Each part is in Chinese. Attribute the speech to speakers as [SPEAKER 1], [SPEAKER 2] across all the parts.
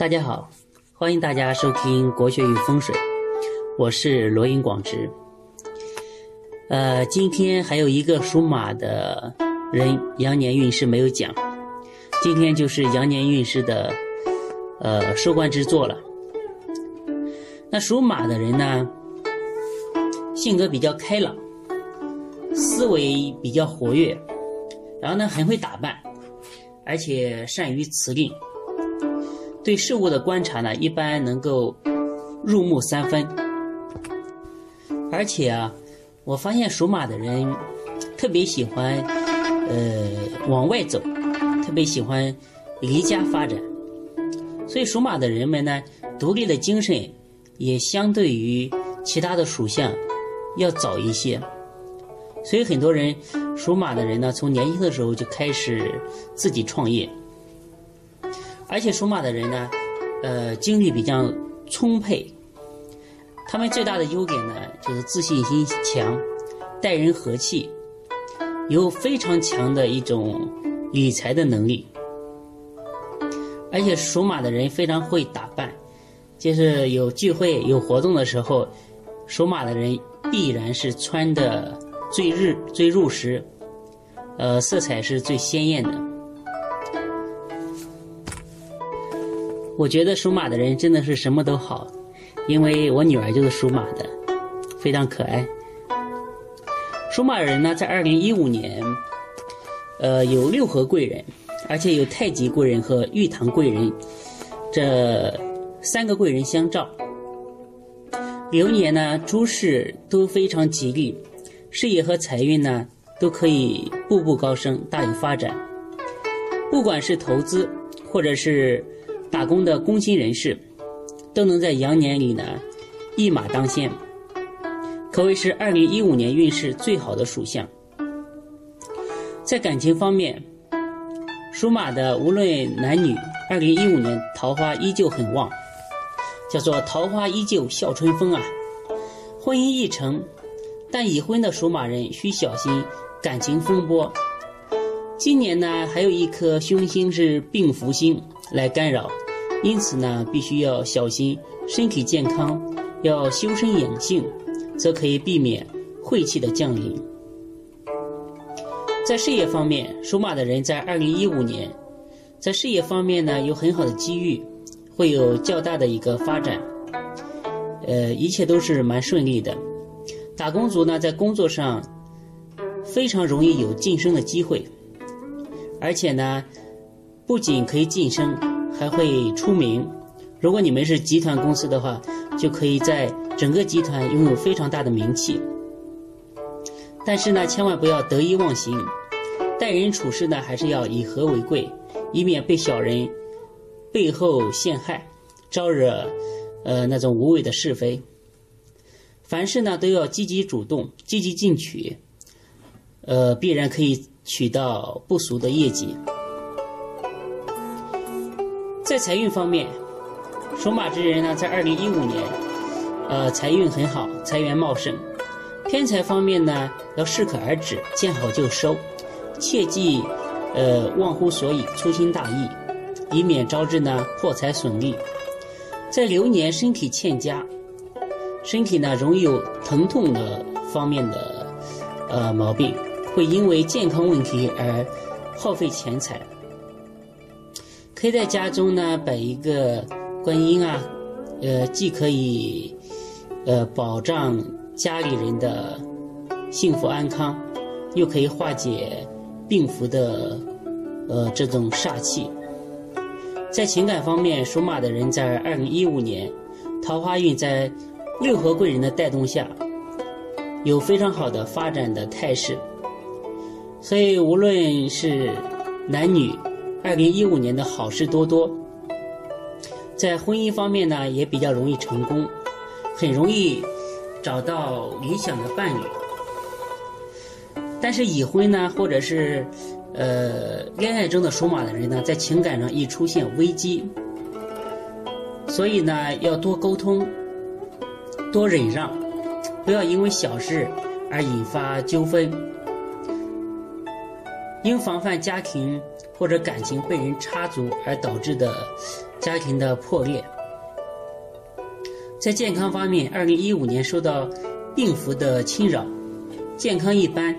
[SPEAKER 1] 大家好，欢迎大家收听国学与风水，我是罗英广直。呃，今天还有一个属马的人羊年运势没有讲，今天就是羊年运势的呃收官之作了。那属马的人呢，性格比较开朗，思维比较活跃，然后呢很会打扮，而且善于辞令。对事物的观察呢，一般能够入木三分。而且啊，我发现属马的人特别喜欢呃往外走，特别喜欢离家发展。所以属马的人们呢，独立的精神也相对于其他的属相要早一些。所以很多人属马的人呢，从年轻的时候就开始自己创业。而且属马的人呢，呃，精力比较充沛。他们最大的优点呢，就是自信心强，待人和气，有非常强的一种理财的能力。而且属马的人非常会打扮，就是有聚会、有活动的时候，属马的人必然是穿的最日、最入时，呃，色彩是最鲜艳的。我觉得属马的人真的是什么都好，因为我女儿就是属马的，非常可爱。属马人呢，在二零一五年，呃，有六合贵人，而且有太极贵人和玉堂贵人这三个贵人相照。流年呢，诸事都非常吉利，事业和财运呢都可以步步高升，大有发展。不管是投资，或者是打工的工薪人士，都能在羊年里呢一马当先，可谓是二零一五年运势最好的属相。在感情方面，属马的无论男女，二零一五年桃花依旧很旺，叫做桃花依旧笑春风啊。婚姻易成，但已婚的属马人需小心感情风波。今年呢，还有一颗凶星是病符星来干扰。因此呢，必须要小心身体健康，要修身养性，则可以避免晦气的降临。在事业方面，属马的人在二零一五年，在事业方面呢有很好的机遇，会有较大的一个发展，呃，一切都是蛮顺利的。打工族呢，在工作上非常容易有晋升的机会，而且呢，不仅可以晋升。还会出名。如果你们是集团公司的话，就可以在整个集团拥有非常大的名气。但是呢，千万不要得意忘形，待人处事呢还是要以和为贵，以免被小人背后陷害，招惹呃那种无谓的是非。凡事呢都要积极主动，积极进取，呃，必然可以取到不俗的业绩。在财运方面，属马之人呢，在二零一五年，呃，财运很好，财源茂盛。偏财方面呢，要适可而止，见好就收，切忌呃忘乎所以，粗心大意，以免招致呢破财损利。在流年身体欠佳，身体呢容易有疼痛的方面的呃毛病，会因为健康问题而耗费钱财。可以在家中呢摆一个观音啊，呃，既可以呃保障家里人的幸福安康，又可以化解病符的呃这种煞气。在情感方面，属马的人在二零一五年桃花运在六合贵人的带动下，有非常好的发展的态势。所以无论是男女。二零一五年的好事多多，在婚姻方面呢也比较容易成功，很容易找到理想的伴侣。但是已婚呢，或者是呃恋爱中的属马的人呢，在情感上易出现危机，所以呢要多沟通，多忍让，不要因为小事而引发纠纷。因防范家庭或者感情被人插足而导致的家庭的破裂。在健康方面，二零一五年受到病符的侵扰，健康一般，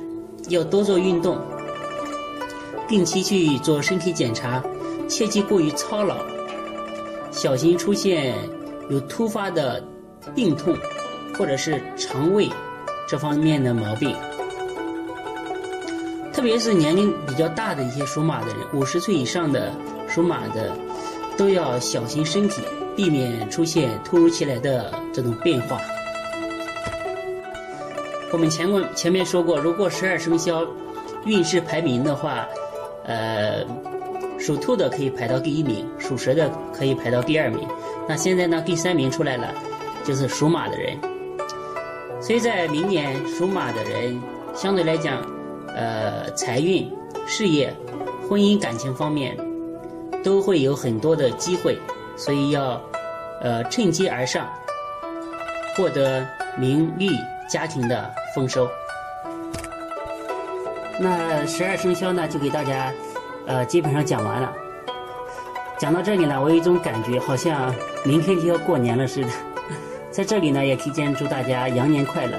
[SPEAKER 1] 要多做运动，定期去做身体检查，切忌过于操劳，小心出现有突发的病痛或者是肠胃这方面的毛病。特别是年龄比较大的一些属马的人，五十岁以上的属马的，都要小心身体，避免出现突如其来的这种变化。我们前过前面说过，如果十二生肖运势排名的话，呃，属兔的可以排到第一名，属蛇的可以排到第二名。那现在呢，第三名出来了，就是属马的人。所以在明年属马的人相对来讲。呃，财运、事业、婚姻、感情方面都会有很多的机会，所以要呃趁机而上，获得名利、家庭的丰收。那十二生肖呢，就给大家呃基本上讲完了。讲到这里呢，我有一种感觉，好像明天就要过年了似的。在这里呢，也提前祝大家羊年快乐，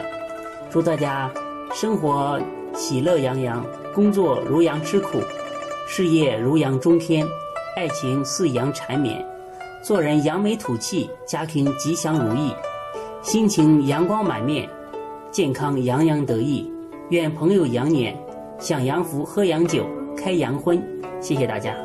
[SPEAKER 1] 祝大家生活。喜乐洋洋，工作如羊吃苦，事业如羊中天，爱情似羊缠绵，做人扬眉吐气，家庭吉祥如意，心情阳光满面，健康洋洋得意。愿朋友羊年享羊福，喝羊酒，开羊荤。谢谢大家。